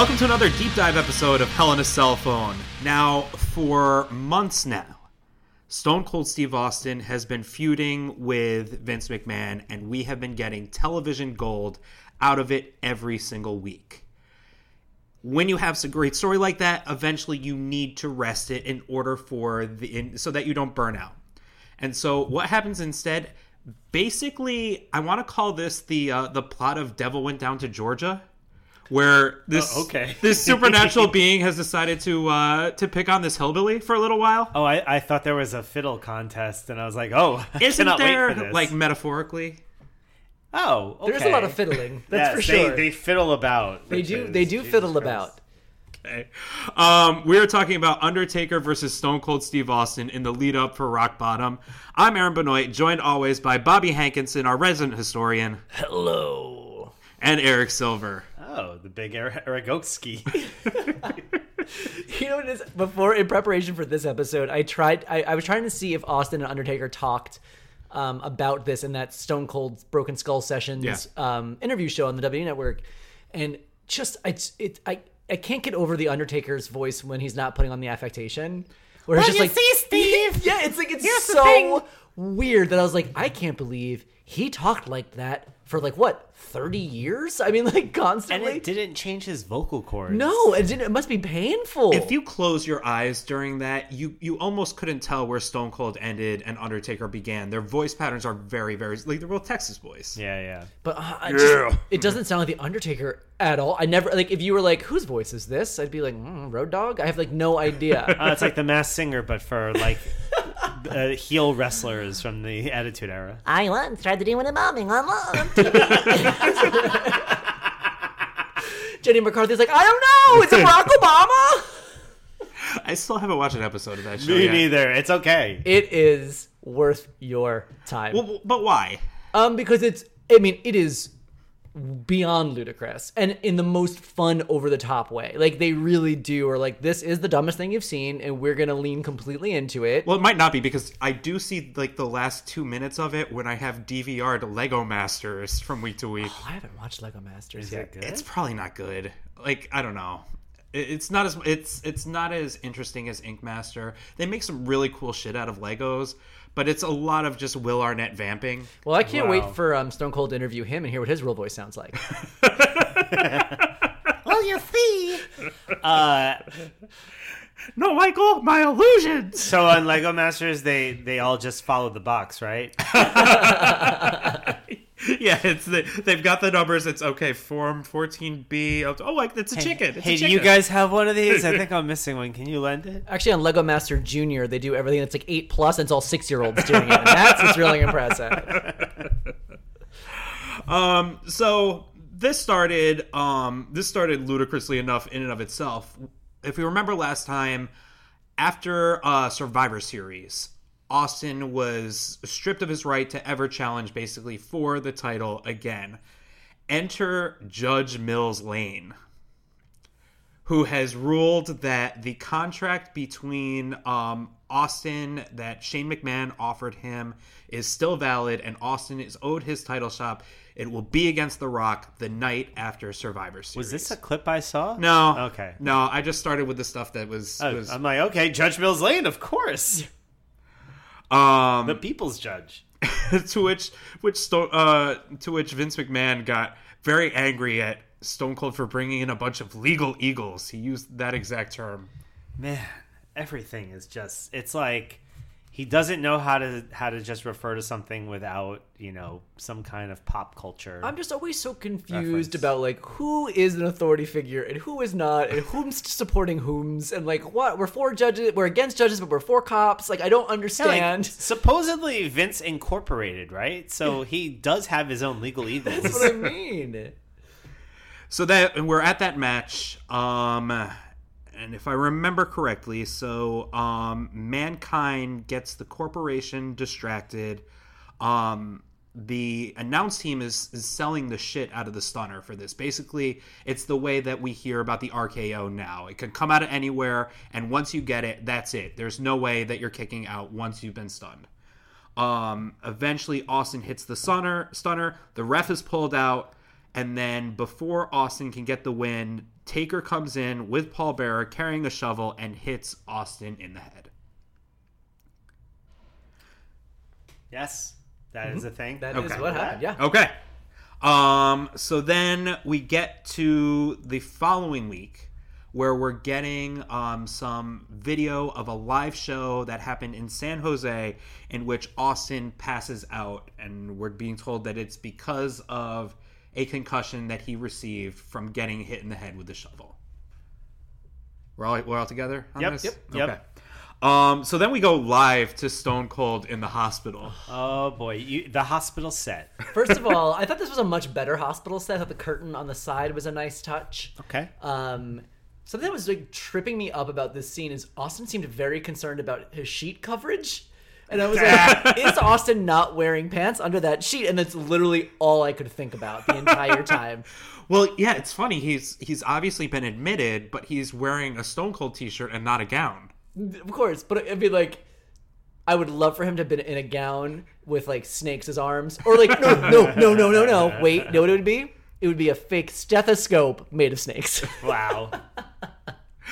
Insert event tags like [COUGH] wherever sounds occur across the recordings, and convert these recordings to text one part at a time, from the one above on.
Welcome to another deep dive episode of Hell in a Cell Phone. Now, for months now, Stone Cold Steve Austin has been feuding with Vince McMahon, and we have been getting television gold out of it every single week. When you have a great story like that, eventually you need to rest it in order for the in, so that you don't burn out. And so, what happens instead? Basically, I want to call this the uh, the plot of Devil Went Down to Georgia where this Oh, okay. [LAUGHS] this supernatural [LAUGHS] being has decided to uh, to pick on this hillbilly for a little while. Oh, I, I thought there was a fiddle contest, and I was like, oh, [LAUGHS] I Isn't cannot wait there for this. like metaphorically? oh, okay. There's a lot of fiddling. That's Yes, for sure. They fiddle about. They do. is- They do Jesus fiddle Christ. about. Okay. Um, we are talking about Undertaker versus Stone Cold Steve Austin in the lead up for Rock Bottom. I'm Aaron Benoit, joined always by Bobby Hankinson, our resident historian, Hello. and Eric Silver. Oh, the big Eric Aragowski. [LAUGHS] You know what it is? Before, in preparation for this episode, I tried. I, I was trying to see if Austin and Undertaker talked um, about this in that Stone Cold Broken Skull Sessions Yeah. um, interview show on the W Network, and just it's it. I I can't get over the Undertaker's voice when he's not putting on the affectation. Where it's just you like, see, Steve? [LAUGHS] yeah, it's like it's Here's the so weird that I was like, I can't believe he talked like that for like what thirty years. I mean, [LAUGHS] like constantly and it didn't change his vocal cords. no, it didn't. It must be painful. If you close your eyes during that, you you almost couldn't tell where Stone Cold ended and Undertaker began. Their voice patterns are very very like they're both Texas boys. Yeah, yeah. But uh, I just, it doesn't sound like the Undertaker at all. I never like if you were like, whose voice is this? I'd be like, mm, Road Dog. I have like no idea. [LAUGHS] Uh, it's like the Masked Singer, but for like [LAUGHS] [LAUGHS] uh, heel wrestlers from the Attitude Era. I once tried to do an bombing on lawn. [LAUGHS] Jenny McCarthy's like, I don't know. It's it Barack Obama? I still haven't watched an episode of that show Me yet. neither. It's okay. It is worth your time. Well, but why? Um, because it's, I mean, it is beyond ludicrous and in the most fun, over the top way. Like they really do, or like, this is the dumbest thing you've seen, and we're gonna lean completely into it. Well, it might not be because I do see like the last two minutes of it when I have DVR'd Lego Masters from week to week. Oh, I haven't watched Lego Masters Is yet. it good? It's probably not good. Like I don't know. It's not as it's it's not as interesting as Ink Master. They make some really cool shit out of Legos, but it's a lot of just Will Arnett vamping. Well, I can't Wow. wait for um, Stone Cold to interview him and hear what his real voice sounds like. [LAUGHS] well, you see, Uh, No, Michael, my illusions. so on Lego Masters, they they all just follow the box, right? [LAUGHS] [LAUGHS] yeah, it's the, they've got the numbers. It's okay. Form fourteen B. Oh, like it's a chicken. It's hey, a do you guys have one of [LAUGHS] these? I think I'm missing one. Can you lend it? Actually, on Lego Master Junior, they do everything that's like eight plus, and it's all six year olds doing it. And that's what's really impressive. [LAUGHS] Um, so this started um this started ludicrously enough in and of itself. If we remember last time, after uh Survivor Series, Austin was stripped of his right to ever challenge basically for the title again. Enter Judge Mills Lane who has ruled that the contract between um, Austin that Shane McMahon offered him is still valid, and Austin is owed his title shot. It will be against The Rock the night after Survivor Series. Was this a clip I saw? no? Okay. no. I just started with the stuff that was Oh, was I'm like, okay, Judge Mills Lane, of course, um the people's judge. [LAUGHS] to which which Sto- uh to which Vince McMahon got very angry at Stone Cold for bringing in a bunch of legal eagles. He used that exact term. Man, everything is just—it's like he doesn't know how to how to just refer to something without you know some kind of pop culture. I'm just always so confused Reference. about like who is an authority figure and who is not, and whom's [LAUGHS] supporting whom's, and like what we're for judges, we're against judges, but we're for cops. Like I don't Yeah, like, understand. supposedly Vince Incorporated, right? So [LAUGHS] he does have his own legal eagles. That's what I mean. So that and we're at that match. Um and if I remember correctly, so um mankind gets the corporation distracted. Um the announce team is, is selling the shit out of the stunner for this. Basically, it's the way that we hear about the RKO now. It can come out of anywhere, and once you get it, that's it. There's no way that you're kicking out once you've been stunned. Um, eventually, Austin hits the stunner. Stunner. The ref is pulled out, And then before Austin can get the win, Taker comes in with Paul Bearer carrying a shovel and hits Austin in the head. Yes, that is a thing. That is Okay. what happened. Yeah. Okay. Um, so then we get to the following week where we're getting um, some video of a live show that happened in San Jose in which Austin passes out, and we're being told that it's because of a concussion that he received from getting hit in the head with a shovel. We're all, we're all together on Yep, this? yep, yep. Okay. Um, so then we go live to Stone Cold in the hospital. oh boy, you, the hospital set. First of [LAUGHS] all, I thought this was a much better hospital set. I thought the curtain on the side was a nice touch. Okay. Um, something that was like tripping me up about this scene is Austin seemed very concerned about his sheet coverage. And I was like, [LAUGHS] is Austin not wearing pants under that sheet? And that's literally all I could think about the entire time. [LAUGHS] Well, yeah, it's funny. He's he's obviously been admitted, but he's wearing a Stone Cold T-shirt and not a gown. Of course, but it'd be like, I would love for him to have been in a gown with like snakes as arms, or like, no, no, no, no, no, no. Wait, you know what it would be? It would be a fake stethoscope made of snakes. Wow. [LAUGHS]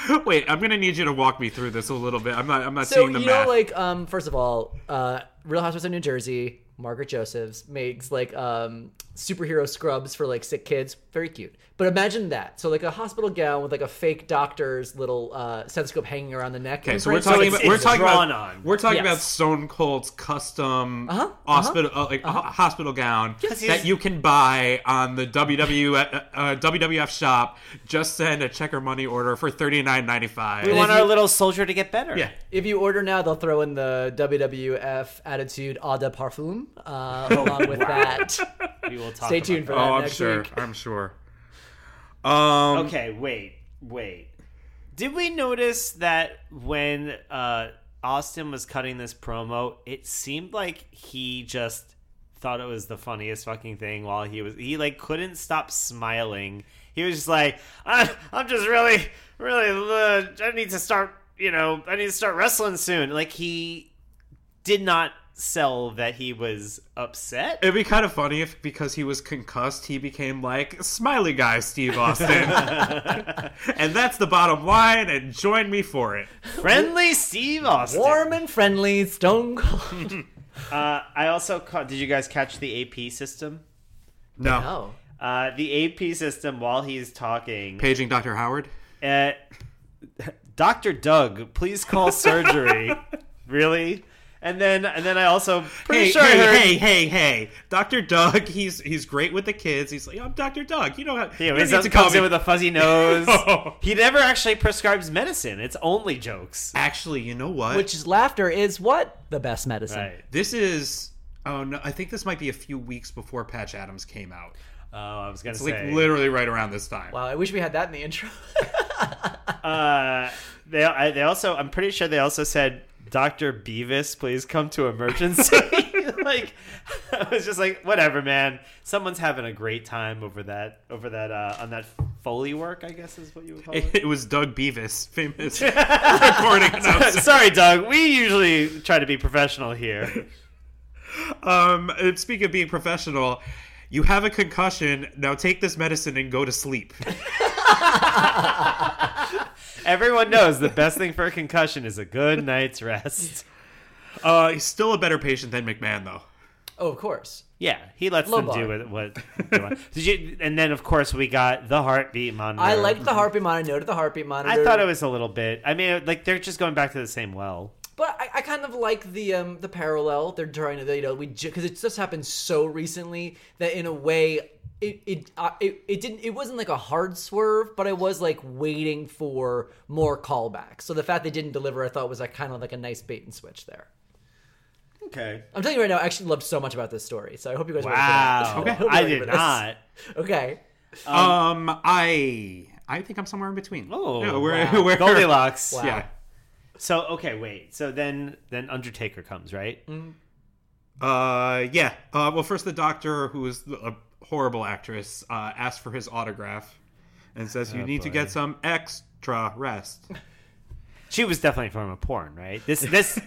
[LAUGHS] Wait, I'm gonna need you to walk me through this a little bit. I'm not I'm not So seeing the you math. know, like, um, first of all, uh, Real Housewives of New Jersey, Margaret Josephs makes like um superhero scrubs for like sick kids, very cute. But imagine that. So like a hospital gown with like a fake doctor's little uh, stethoscope hanging around the neck. okay, so we're talking it's- about we're talking about on. we're talking Yes. about Stone Cold's custom Uh-huh, hospital uh, like ho- hospital gown he's- that you can buy on the WW uh, uh, WWF shop. Just send a checker money order for thirty nine ninety five. We want our little soldier to get better. Yeah. If you order now, they'll throw in the WWF Attitude Eau de Parfum uh, [LAUGHS] along with that. We will talk Stay about tuned for that. that Oh, I'm next sure. week. I'm sure. Um, Okay, wait, wait. Did we notice that when uh, Austin was cutting this promo, it seemed like he just thought it was the funniest fucking thing while he was he like couldn't stop smiling. He was just like, I, I'm just really, really, uh, I need to start, you know, I need to start wrestling soon. Like he did not sell that he was upset. It'd be kind of funny if, because he was concussed, he became like smiley guy Steve Austin, [LAUGHS] and that's the bottom line. And join me for it. Friendly Steve Austin. Warm and friendly, Stone Cold. [LAUGHS] Uh, I also caught. Did you guys catch the AP system? No, oh. Uh, the AP system while he's talking. paging Dr. Howard. Uh, [LAUGHS] Doctor Doug, please call surgery. really? And then, and then I also pretty Hey, sure I hey, heard. hey, [LAUGHS] hey, hey! Dr. Doug, he's he's great with the kids. He's like, I'm Dr. Doug. You know how He you always don't to call comes me. in with a fuzzy nose. [LAUGHS] Oh. he never actually prescribes medicine. It's only jokes. Actually, you know what? Which is laughter is what? The best medicine. Right. this is. Oh no! I think this might be a few weeks before Patch Adams came out. Oh, I was gonna It's say. like literally right around this time. Wow, I wish we had that in the intro. [LAUGHS] Uh, they I, they also I'm pretty sure they also said Doctor Beavis, please come to emergency. [LAUGHS] [LAUGHS] like I was just like, whatever, man. Someone's having a great time over that over that uh, on that foley work, I guess is what you would call it. It was Doug Beavis, famous [LAUGHS] recording announcer. Sorry, Doug. We usually try to be professional here. Um, speaking of being professional, you have a concussion. Now take this medicine and go to sleep. Everyone knows the best thing for a concussion is a good night's rest. Uh, he's still a better patient than McMahon, though. oh, of course. Yeah, he lets Low them bar. do what. what they want. Did you? And then of course we got the heartbeat monitor. I liked the heartbeat monitor. Noted the heartbeat monitor. I thought it was a little bit. I mean, like they're just going back to the same well. But I, I kind of like the um the parallel they're trying to you know we because it just happened so recently that in a way it it, uh, it it didn't it wasn't like a hard swerve but I was like waiting for more callbacks so the fact they didn't deliver I thought was like kind of like a nice bait and switch there. Okay. I'm telling you right now, I actually loved so much about this story, so I hope you guys. are Wow. [LAUGHS] that. hope I you're did not. Okay. Um, I I think I'm somewhere in between. Oh, yeah, we're, wow. [LAUGHS] we're Goldilocks. Wow. Yeah. So okay, wait. So then then Undertaker comes, right? Uh, yeah. Uh, well, first the doctor, who is a horrible actress, uh, asks for his autograph and says, "You need to get some extra rest." She was definitely from a porn, right? This [LAUGHS] this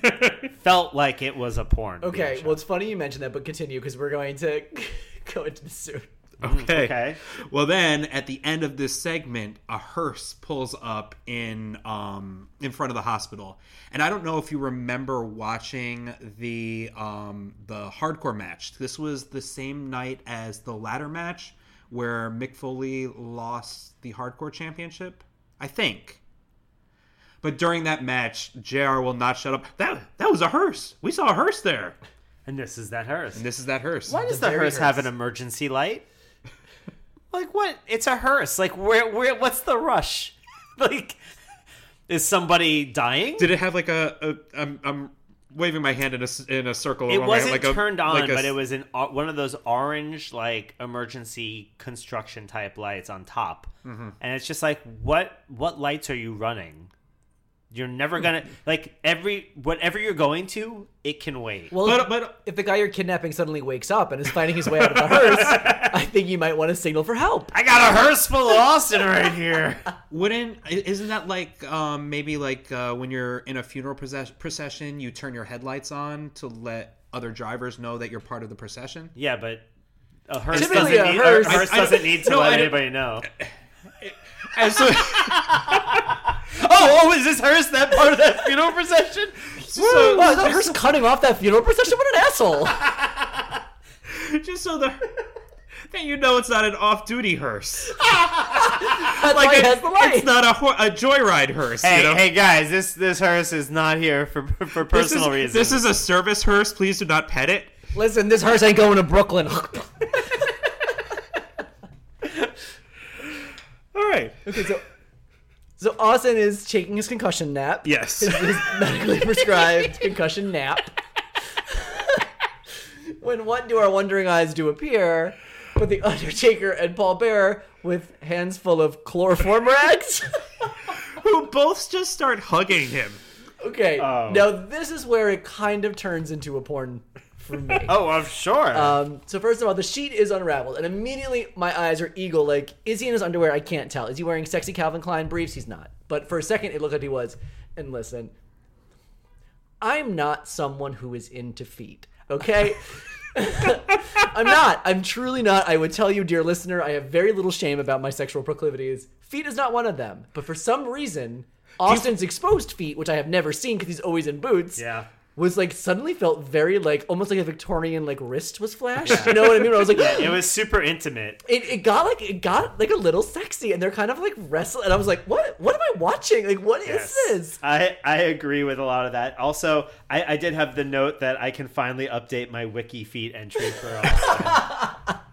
felt like it was a porn. Okay. Well, it's funny you mentioned that, but continue because we're going to [LAUGHS] go into this soon. Okay. okay. Well, then at the end of this segment, a hearse pulls up in um in front of the hospital, and I don't know if you remember watching the um the hardcore match. This was the same night as the ladder match where Mick Foley lost the hardcore championship. I think. But during that match, JR will not shut up. That that was a hearse. We saw a hearse there. And this is that hearse. And this is that hearse. Why does The the, very hearse have an emergency light? Like what? It's a hearse. Like where? Where? What's the rush? [LAUGHS] like, is somebody dying? Did it have like a? a I'm, I'm waving my hand in a in a circle. it wasn't like a- turned on, like a but it was in uh, one of those orange like emergency construction type lights on top, Mm-hmm. and it's just like, what? What lights are you running? You're never gonna like every whatever you're going to. It can wait. Well, But but if the guy you're kidnapping suddenly wakes up and is finding his way out of the hearse, [LAUGHS] I think you might want to signal for help. I got a hearse full of Austin right here. [LAUGHS] wouldn't isn't that like um maybe like uh, when you're in a funeral process- procession, you turn your headlights on to let other drivers know that you're part of the procession? Yeah, but a hearse Typically, doesn't a need, hearse- a hearse I- I- doesn't need to no, let don't- anybody know. [LAUGHS] And so, Oh, [LAUGHS] oh, is this hearse that part of that funeral procession? so, Wow, is that hearse cutting off that funeral procession? What an asshole! [LAUGHS] just so the that you know it's not an off-duty hearse. [LAUGHS] That Like light it- the light. it's not a ho- a joyride hearse. Hey, you know? hey, guys, this this hearse is not here for for this is, personal reasons. This is a service hearse. Please do not pet it. Listen, this hearse ain't going to Brooklyn. All right. okay, so so Austin is taking his concussion nap. Yes. his medically prescribed [LAUGHS] concussion nap. when what do our wondering eyes do appear? With the Undertaker and Paul Bearer with hands full of chloroform rags. [LAUGHS] Who both just start hugging him. okay, Oh. now this is where it kind of turns into a porn for me. [LAUGHS] oh, I'm sure. Um, so first of all, the sheet is unraveled, and immediately my eyes are eagle. Like, is he in his underwear? I can't tell. Is he wearing sexy Calvin Klein briefs? He's not. But for a second, it looked like he was. And listen, I'm not someone who is into feet. Okay. [LAUGHS] I'm not. I'm truly not. I would tell you, dear listener, I have very little shame about my sexual proclivities. Feet is not one of them. But for some reason, Austin's exposed feet, which I have never seen because he's always in boots, yeah. Was like suddenly felt very like almost like a Victorian like wrist was flashed. [LAUGHS] You know what I mean? I was like, [LAUGHS] It was super intimate. it, it got like it got like a little sexy, and they're kind of like wrestling. And I was like, what? What am I watching? Like, what is Yes. this? I, I agree with a lot of that. Also, I, I did have the note that I can finally update my wikiFeet entry for. [LAUGHS]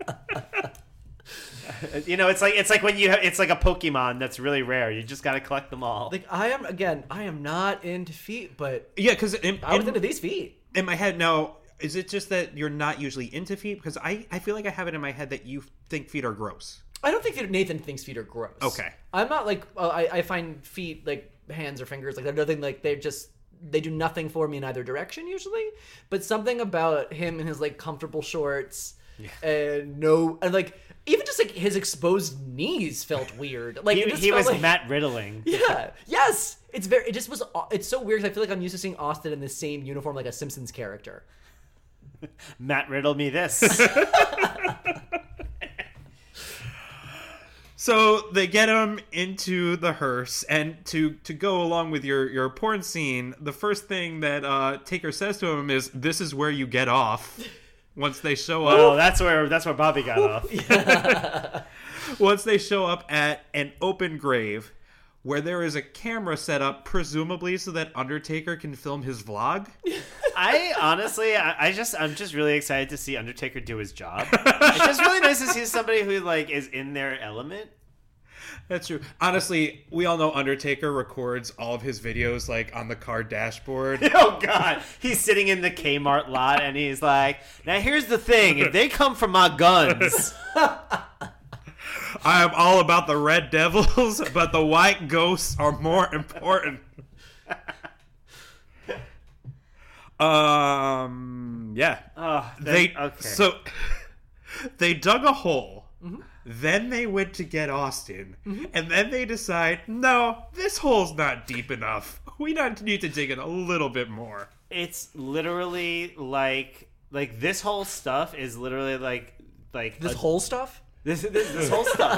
[LAUGHS] you know, it's like it's like when you have, it's like a Pokemon that's really rare. You just got to collect them all. Like, I am again. I am not into feet, but Yeah, because in, I was in- into these feet. in my head now is it just that you're not usually into feet because i i feel like i have it in my head that you think feet are gross I don't think that Nathan thinks feet are gross. Okay. I'm not like uh, I. I find feet like hands or fingers like they're nothing like they're just they do nothing for me in either direction usually. But something about him and his like comfortable shorts and no and like even just like his exposed knees felt weird. Like he it he was like, Matt Riddling. [LAUGHS] Yeah. Yes. It's very. It just was. It's so weird. 'cause I feel like I'm used to seeing Austin in the same uniform like a Simpsons character. [LAUGHS] Matt Riddle me this. [LAUGHS] so they get him into the hearse and to to go along with your your porn scene the first thing that uh taker says to him is this is where you get off once they show up oh, that's where that's where Bobby got off. [LAUGHS] [LAUGHS] once they show up at an open grave where there is a camera set up presumably so that undertaker can film his vlog [LAUGHS] I honestly, I, I just, I'm just really excited to see Undertaker do his job. it's just really nice to see somebody who like is in their element. That's true. Honestly, we all know Undertaker records all of his videos like on the car dashboard. [LAUGHS] Oh God, he's sitting in the Kmart lot and he's like, "Now here's the thing: if they come from my guns, [LAUGHS] I am all about the red devils, [LAUGHS] but the white ghosts are more important. um, yeah. oh, They okay. so they dug a hole. Then they went to get Austin, mm-hmm. and then they decide, no, this hole's not deep enough. We not need to dig in a little bit more. it's literally like, like this whole stuff is literally like, like This a- whole stuff. This this, this whole stuff.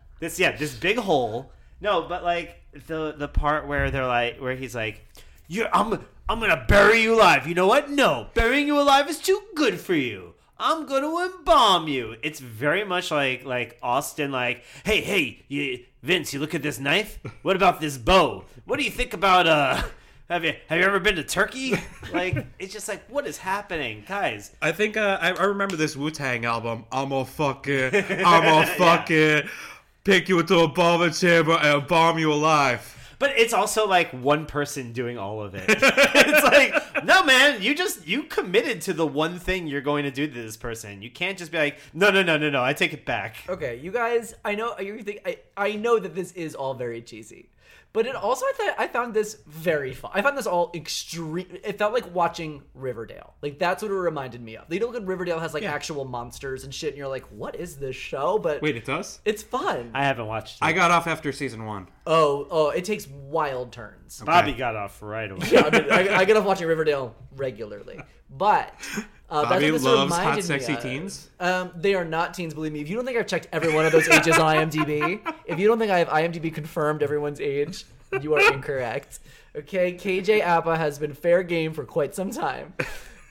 [LAUGHS] this yeah, this big hole. No, but like the the part where they're like where he's like, "You, I'm I'm gonna bury you alive." You know what? No, burying you alive is too good for you. I'm gonna embalm you. It's very much like like Austin. Like, hey, hey, you, Vince, you look at this knife. What about this bow? What do you think about uh? [LAUGHS] Have you have you ever been to Turkey? [LAUGHS] Like, it's just like, what is happening, guys? I think uh, I, I remember this Wu Tang album. I'm a fucking, I'm a [LAUGHS] fucking pick you into a bomber chamber and bomb you alive. But it's also like one person doing all of it. [LAUGHS] it's like, no, man, you just you committed to the one thing you're going to do to this person. You can't just be like, no, no, no, no, no. I take it back. Okay, you guys, I know you think I, I know that this is all very cheesy. But it also I thought I found this very fun. I found this all extreme. It felt like watching Riverdale. Like that's what it reminded me of. You look at Riverdale has like Yeah. actual monsters and shit, and you're like, "What is this show?" But Wait, it does? it's fun. I haven't watched. It. I got off after season one. oh, oh, it takes wild turns. Bobby got off right away. Yeah, I, mean, I, I get off watching Riverdale regularly, but [LAUGHS] uh, Bobby that's this loves hot, reminded me sexy of. teens. Um, they are not teens, believe me. If you don't think I've checked every one of those ages on IMDb, [LAUGHS] if you don't think I have IMDb confirmed everyone's age, you are incorrect. Okay, KJ Appa has been fair game for quite some time.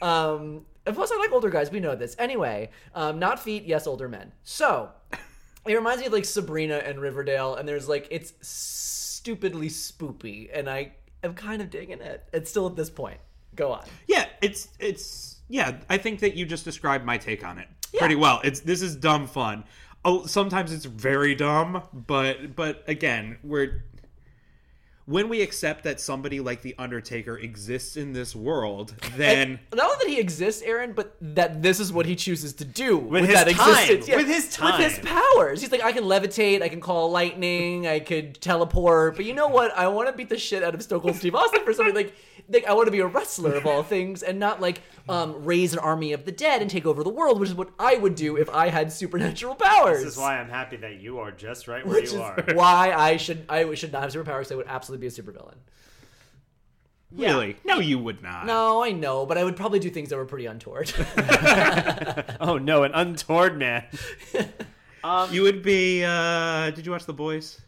Um, and plus, I like older guys. We know this. Anyway, um, not feet, yes, older men. So, it reminds me of like Sabrina and Riverdale, and there's like it's stupidly spoopy, and I am kind of digging it. It's still at this point. Go on. Yeah, it's it's yeah. I think that you just described my take on it pretty well. It's this is dumb fun. Oh, sometimes it's very dumb, but but again, we're when we accept that somebody like the Undertaker exists in this world, then Not only that he exists, Aaron, but that this is what he chooses to do with, his that time. existence. With his with his powers. He's like, I can levitate, I can call lightning, I could teleport. But you know what? I want to beat the shit out of Stone Cold Steve Austin for something like, like I want to be a wrestler of all things, and not like um, raise an army of the dead and take over the world, which is what I would do if I had supernatural powers. This is why I'm happy that you are just right where which you is are. why I should I should not have superpowers. I would absolutely be a supervillain. really, no, you would not. No, I know, but I would probably do things that were pretty untoward. [LAUGHS] Oh no, an untoward man. [LAUGHS] you would be. uh Did you watch The Boys?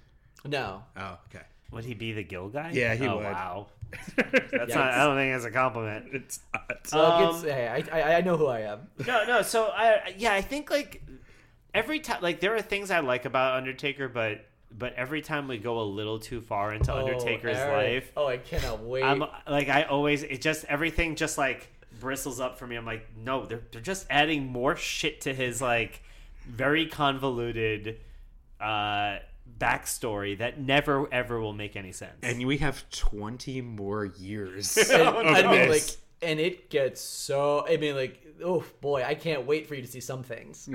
no. Oh, okay. Would he be the Gill guy? Yeah, he oh, would. Wow. [LAUGHS] That's not. I don't think that's a compliment. It's not. Well, Um, it's, hey, I, I I know who I am. No, no. So I, yeah, I think like every time, like there are things I like about Undertaker, but but every time we go a little too far into Undertaker's Oh, Aaron. life, Oh, I cannot wait. I'm like I always it just everything just like bristles up for me. I'm like, no, they're they're just adding more shit to his like very convoluted uh backstory that never ever will make any sense. and we have twenty more years. [LAUGHS] And- of I mean, like, and it gets so. I mean, like, oh boy, I can't wait for you to see some things.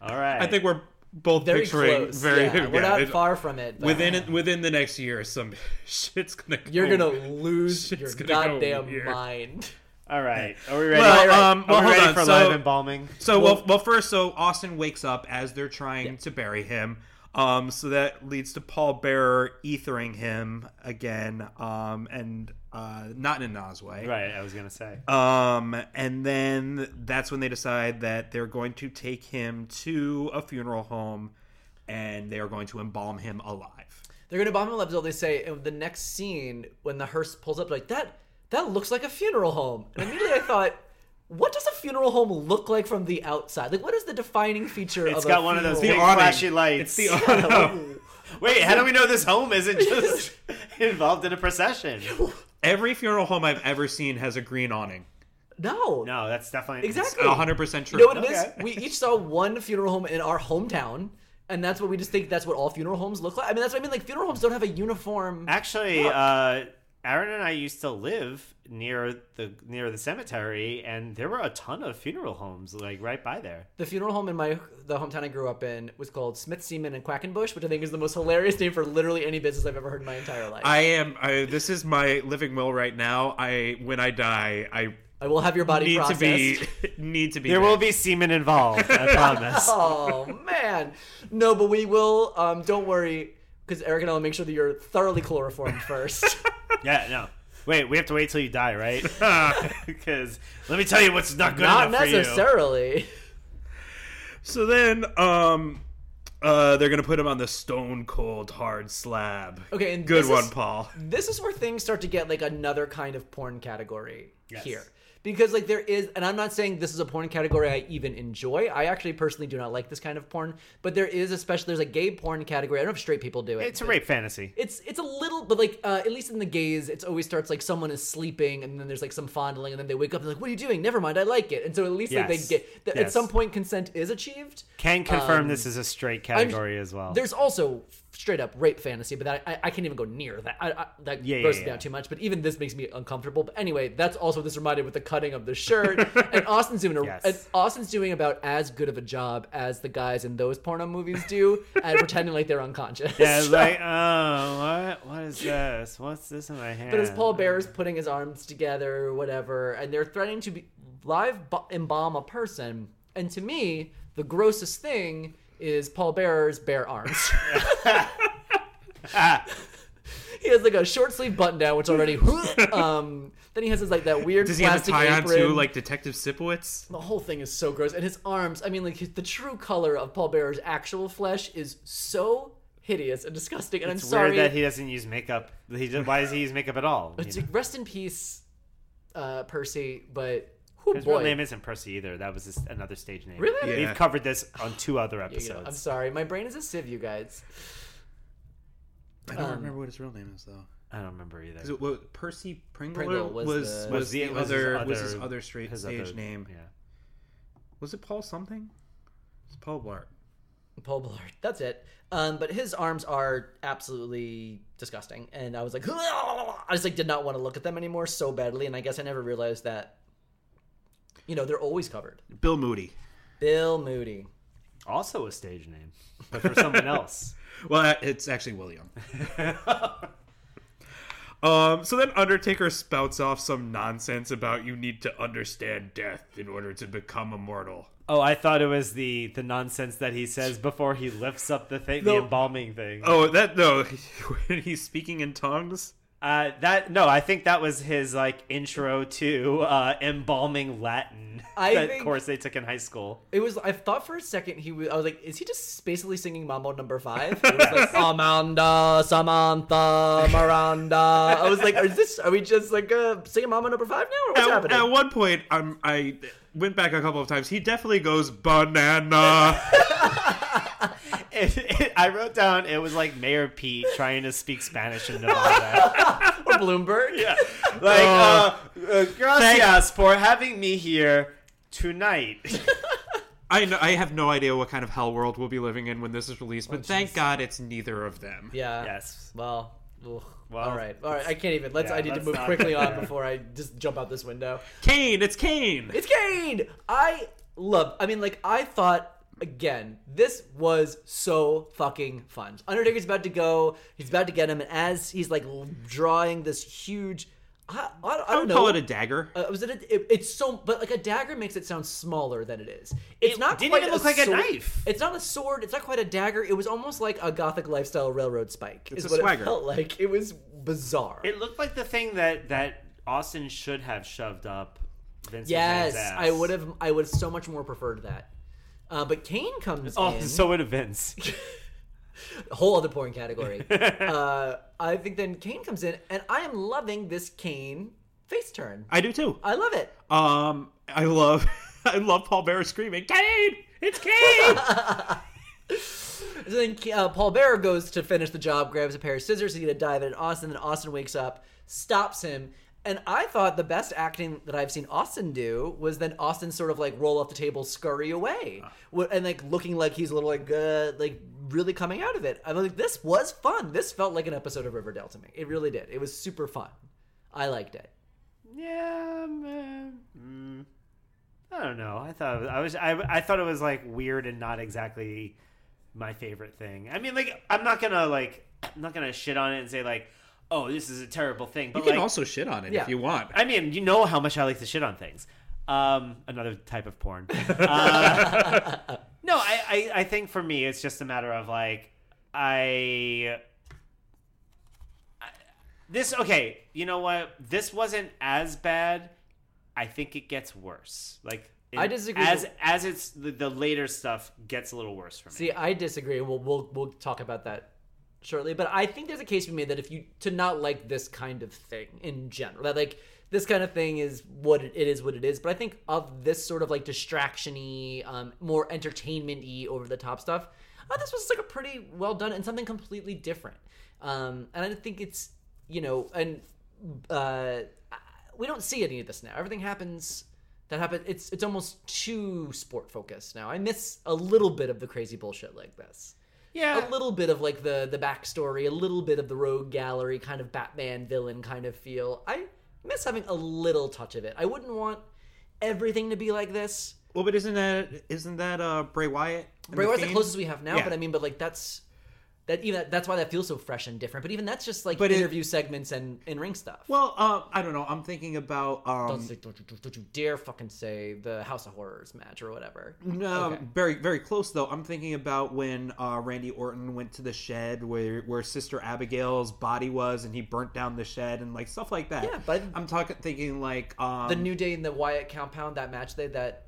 All right, I think we're both Very picturing close. very. yeah, we're [LAUGHS] not it- far from it. but within it, within the next year, some [LAUGHS] shit's gonna. Go. you're gonna [LAUGHS] lose Shit's your gonna goddamn weird. mind. all right. Are we ready? Well, Are um, well, we hold ready on. for So- live embalming? So well, well, first, so Austin wakes up as they're trying to bury him. Um, so that leads to Paul Bearer ethering him again. Um, and uh, not in a Nas way. Right, I was gonna say. Um, and then that's when they decide that they're going to take him to a funeral home, and they are going to embalm him alive. They're gonna embalm him alive until they say in the next scene when the hearse pulls up, like that. That looks like a funeral home. And immediately I thought, what does a funeral home look like from the outside? Like, what is the defining feature It's of got a one of those funeral big The awning. flashy lights. It's the awning. [LAUGHS] Wait, how do we know this home isn't just [LAUGHS] [LAUGHS] involved in a procession? Every funeral home I've ever seen has a green awning. No. No, that's definitely Exactly. hundred percent true. You know what it is? Okay. We each saw one funeral home in our hometown, and that's what we just think that's what all funeral homes look like. I mean, that's what I mean. Like funeral homes don't have a uniform. Actually, Look. uh, Aaron and I used to live near the near the cemetery, and there were a ton of funeral homes like right by there. The funeral home in my the hometown I grew up in was called Smith Seaman and Quackenbush, which I think is the most hilarious name for literally any business I've ever heard in my entire life. I, I am. I, this is my living will right now. I when I die, I I will have your body need processed. to be [LAUGHS] need to be. There there. will be semen involved, I promise. [LAUGHS] Oh man, no, but we will. Um, don't worry, because Eric and I will make sure that you're thoroughly chloroformed first. [LAUGHS] yeah, no. Wait, we have to wait till you die, right? [LAUGHS] Because let me tell you what's not good Not enough for you. necessarily. So then, um, uh, they're gonna put him on the stone cold hard slab. Okay, and good this one, is- Paul. this is where things start to get like another kind of porn category Yes. here because like there is and i'm not saying this is a porn category i even enjoy i actually personally do not like this kind of porn but there is especially there's a gay porn category i don't know if straight people do it It's a rape fantasy. it's it's a little but like uh, at least in the gays it's always starts like someone is sleeping and then there's like some fondling and then they wake up and like what are you doing never mind i like it and so at least like Yes. they get th- at Yes. some point consent is achieved Can confirm Um, this is a straight category as well. there's also straight up rape fantasy, but that, I, I can't even go near that. I, I, that Yeah, yeah, grosses me yeah. out too much. But even this makes me uncomfortable. But anyway, that's also what this reminded with the cutting of the shirt. and [LAUGHS] Austin's doing a, Yes. and Austin's doing about as good of a job as the guys in those porno movies do at [LAUGHS] pretending like they're unconscious. yeah, like, [LAUGHS] oh, what? What is this? What's this in my hand? But as Paul Bearer's putting his arms together, or whatever, and they're threatening to be live embalm a person. And to me, the grossest thing is Paul Bearer's bare arms. [LAUGHS] [LAUGHS] he has like a short sleeve button down, which already. [LAUGHS] um, then he has his like that weird Does he have a tie on apron. too, like Detective Sipowicz? the whole thing is so gross, and his arms. I mean, like his, the true color of Paul Bearer's actual flesh is so hideous and disgusting. And It's I'm sorry that he doesn't use makeup. He just, why does he use makeup at all? It's like, rest in peace, uh, Percy. But who His boy, real name isn't Percy either. That was his, another stage name. Really? Yeah. We've covered this on two other You know, episodes. I'm sorry, my brain is a sieve, you guys. I don't Um, remember what his real name is though. I don't remember either. It what, Percy Pringle, Pringle was was was, the- was, Was the, the- was his other, was his other straight his stage other- name? Yeah. Was it Paul something? It's Paul Blart. Paul Blart. That's it. Um, but his arms are absolutely disgusting, and I was like, [LAUGHS] I just like did not want to look at them anymore so badly, and I guess I never realized that. You know, they're always covered. Bill Moody. Bill Moody. Also a stage name, but for someone else. [LAUGHS] Well, it's actually William. [LAUGHS] um, so then Undertaker spouts off some nonsense about you need to understand death in order to become immortal. Oh, I thought it was the the nonsense that he says before he lifts up the thing, the embalming thing. Oh, that no, [LAUGHS] when he's speaking in tongues. Uh, that no, I think that was his like intro to uh, embalming Latin. I that think- course they took in high school. It was. I thought for a second he was. I was like, is he just basically singing Mambo Number Five? [LAUGHS] It was like Amanda, Samantha, Miranda. I was like, is this? Are we just like uh, singing Mambo Number Five now, or what's At, happening? at one point, um, I went back a couple of times. He definitely goes banana. [LAUGHS] It, it- I wrote down it was like Mayor Pete trying to speak Spanish in Nevada. [LAUGHS] or Bloomberg? Yeah. like, Uh, uh, uh, gracias for having me here tonight. [LAUGHS] I know, I have no idea what kind of hell world we'll be living in when this is released, but thank God it's neither of them. Yeah. yes. Well. ugh. Well, all right. All right. I can't even. Let's. yeah, I need to let's move quickly on [LAUGHS] before I just jump out this window. Kane, it's Kane. It's Kane. I love. I mean, like I thought. Again, this was so fucking fun. Undertaker's about to go. He's about to get him, and as he's like drawing this huge, I, I, I I don't would know. call it a dagger. Uh, was it, a, it? It's so, but like a dagger makes it sound smaller than it is. It's It not didn't quite even look like a knife. It's not a sword. It's not quite a dagger. It was almost like a gothic lifestyle railroad spike. It's is a what swagger. it felt like. It was bizarre. It looked like the thing that that Austin should have shoved up Vince yes, ass. I would have. I would have so much more preferred that. Uh, but Kane comes in. Oh, in. so have Vince. [LAUGHS] whole other porn category. [LAUGHS] uh, I think then Kane comes in, and I am loving this Kane face turn. I do too. I love it. Um, I love, [LAUGHS] I love Paul Bearer screaming, "Kane, it's Kane!" So then uh, Paul Bearer goes to finish the job, grabs a pair of scissors, he's gonna dive at Austin. Then Austin wakes up, stops him, and I thought the best acting that I've seen Austin do was then Austin sort of like roll off the table, scurry away, Wh- and like looking like he's a little like uh, like really coming out of it. I'm like, this was fun. This felt like an episode of Riverdale to me. It really did. It was super fun. I liked it. yeah, man. Mm, I don't know. I thought I was. I, I thought it was like weird and not exactly my favorite thing. I mean, like I'm not gonna like I'm not gonna shit on it and say like, oh, this is a terrible thing. But You can like, also shit on it Yeah. if you want. I mean, you know how much I like to shit on things. Um, another type of porn. Uh, [LAUGHS] no, I, I, I think for me, it's just a matter of like, I, I- this, okay, you know what? This wasn't as bad. I think it gets worse. Like, I disagree As with- as it's the, the later stuff gets a little worse for me. See, I disagree. We'll we'll we'll talk about that shortly. But I think there's a case to be made that if you to not like this kind of thing in general, that like this kind of thing is what it, it is, what it is. But I think of this sort of like distraction-y, um, more entertainment-y, over the top stuff. Uh, this was like a pretty well done and something completely different. Um, and I think it's you know, and uh, we don't see any of this now. Everything happens that happen. It's it's almost too sport focused now. I miss a little bit of the crazy bullshit like this. Yeah, A little bit of like the the backstory, a little bit of the rogue gallery kind of Batman villain kind of feel. I miss having a little touch of it. I wouldn't want everything to be like this. Well, but isn't that isn't that uh Bray Wyatt? Bray Wyatt's the closest we have now, Yeah. but I mean, but like that's that even that's why that feels so fresh and different. But even that's just like But it- interview segments and in ring stuff. Well, uh, I don't know. I'm thinking about um, don't, say, don't, you- don't you dare fucking say the House of Horrors match or whatever. No, Okay. very very close though. I'm thinking about when uh, Randy Orton went to the shed where where Sister Abigail's body was, and he burnt down the shed and like stuff like that. Yeah, but- I'm talking thinking like um, the New Day in the Wyatt compound, that match they that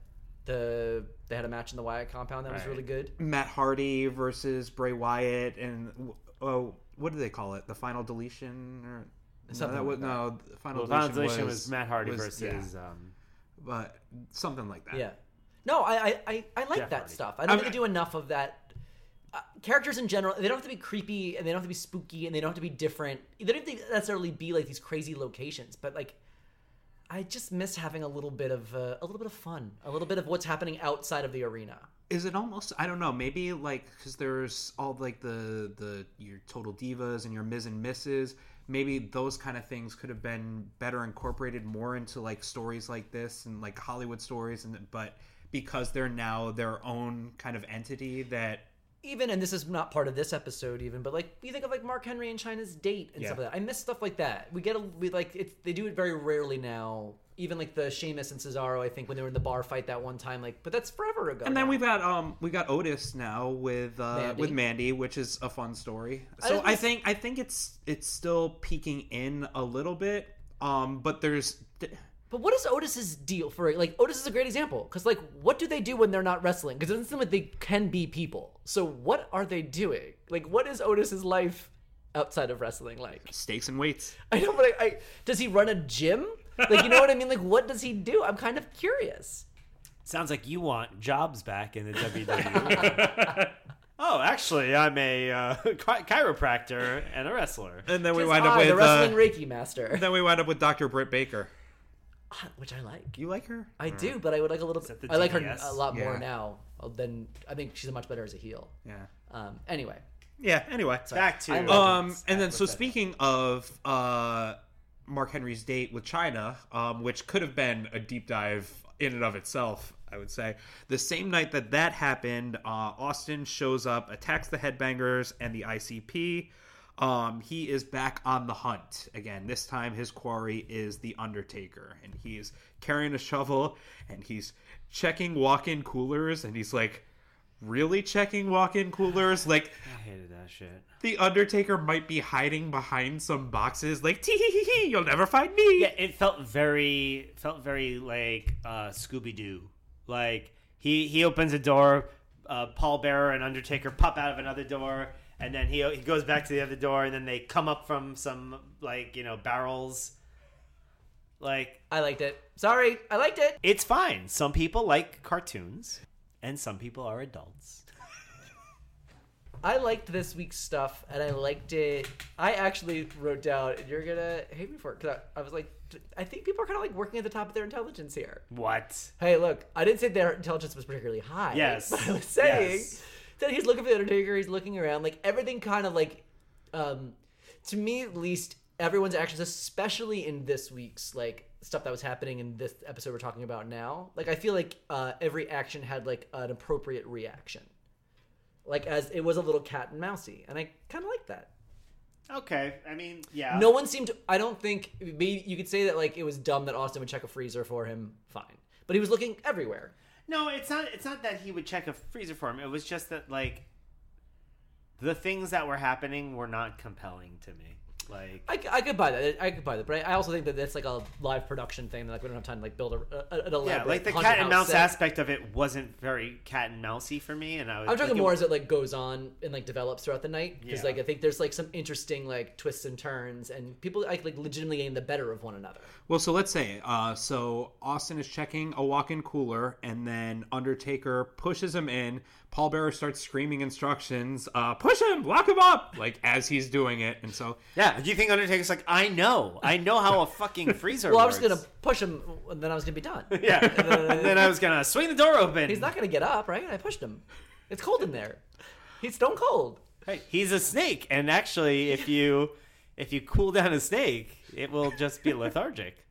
the they had a match in the Wyatt compound that was Right. really good. Matt Hardy versus Bray Wyatt, and oh, what do they call it? The final deletion or Something no, that was, like no, the final well, deletion, Final Deletion was, was, Matt Hardy was- versus. yeah, Um, but something like that. Yeah. No, I I, I, I like Jeff that Hardy. stuff. I don't I'm- think they do enough of that. Uh, characters in general, they don't have to be creepy and they don't have to be spooky and they don't have to be different. They don't have to necessarily be like these crazy locations, but like I just miss having a little bit of uh, a little bit of fun, a little bit of what's happening outside of the arena. is it almost i don't know maybe like because there's all like the the your total divas and your Miz and Mrs maybe those kind of things could have been better incorporated more into like stories like this and like hollywood stories and but because they're now their own kind of entity that even and this is not part of this episode even but like you think of like mark henry and Chyna's date and Yeah. stuff like that i miss stuff like that we get a we like it's they do it very rarely now even like the Sheamus and Cesaro, I think when they were in the bar fight that one time, like, but that's forever ago. and then now. we've got um we got otis now with uh Mandy. with mandy which is a fun story so i miss- think i think it's it's still peeking in a little bit um but there's But what is Otis's deal for like Otis is a great example because like what do they do when they're not wrestling? Because it doesn't seem like they can be people. So what are they doing? Like what is Otis's life outside of wrestling like? stakes and weights [LAUGHS] I know, but I, I does he run a gym? Like you know what I mean? Like what does he do? I'm kind of curious. sounds like you want jobs back in the [LAUGHS] WWE. oh, actually, I'm a uh, chi- chiropractor and a wrestler. and then we Tis wind up with the wrestling uh, Reiki master, And then we wind up with dr britt baker which I like. you like her I do, but I would like a little. that bit the I like her DDS? a lot more Yeah. now than I think she's much better as a heel. yeah Um, anyway, yeah anyway Back to I love um Legends. and then so with that. speaking of uh mark henry's date with Chyna um which could have been a deep dive in and of itself i would say the same night that that happened uh austin shows up attacks the headbangers and the icp um he is back on the hunt again this time his quarry is the undertaker and he's carrying a shovel and he's checking walk-in coolers and he's like really checking walk-in coolers [SIGHS] like I hated that shit. the Undertaker might be hiding behind some boxes, like tee hee hee hee, you'll never find me. Yeah, it felt very felt very like uh, Scooby Doo. Like he he opens a door, uh, Paul Bearer and Undertaker pop out of another door, and then he he goes back to the other door, and then they come up from some like you know barrels. Like I liked it. Sorry, I liked it. it's fine. Some people like cartoons, and some people are adults. I liked this week's stuff, and I liked it. I actually wrote down, and you're gonna hate me for it, because I, I was like, I think people are kind of like working at the top of their intelligence here. What? Hey, look, I didn't say their intelligence was particularly high. Yes. I was saying Yes. That he's looking for the Undertaker. He's looking around, like everything, kind of like, um, to me at least, everyone's actions, especially in this week's like stuff that was happening in this episode we're talking about now. Like, I feel like uh, every action had like an appropriate reaction. Like as it was a little cat and mousey, and I kind of like that. Okay, I mean, yeah. No one seemed. To, I don't think maybe you could say that like it was dumb that Austin would check a freezer for him. Fine, but he was looking everywhere. No, it's not. It's not that he would check a freezer for him. It was just that like the things that were happening were not compelling to me. Like, I, I could buy that. I could buy that, but I, I also think that that's like a live production thing. That like we don't have time to like build a, a an elaborate yeah, like the cat and mouse set. aspect of it wasn't very cat and mousey for me, and I was. I'm talking like, it- more as it like goes on and like develops throughout the night because Yeah. like I think there's like some interesting like twists and turns and people like like legitimately getting the better of one another. Well, so let's say, uh, so Austin is checking a walk-in cooler, and then Undertaker pushes him in. Paul Bearer starts screaming instructions, uh, "Push him, lock him up!" Like as he's doing it, and so Yeah, do you think Undertaker's like, I know, I know how a fucking freezer works. [LAUGHS] Well, I works. was gonna push him and then I was gonna be done. [LAUGHS] Yeah, and then I was gonna swing the door open. He's not gonna get up, right? I pushed him. It's cold in there. He's stone cold. Hey, he's a snake, and actually, if you [LAUGHS] if you cool down a snake, it will just be lethargic.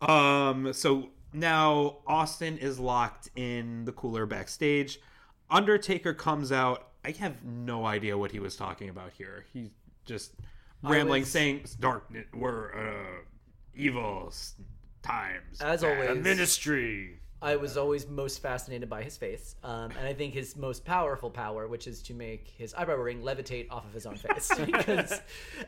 Um, so now Austin is locked in the cooler backstage. Undertaker comes out. I have no idea what he was talking about here. He's just rambling, was- saying dark. We're uh, evil times. As bad." always. Ministry. I was always most fascinated by his face, um, and I think his most powerful power, which is to make his eyebrow ring levitate off of his own face. [LAUGHS] because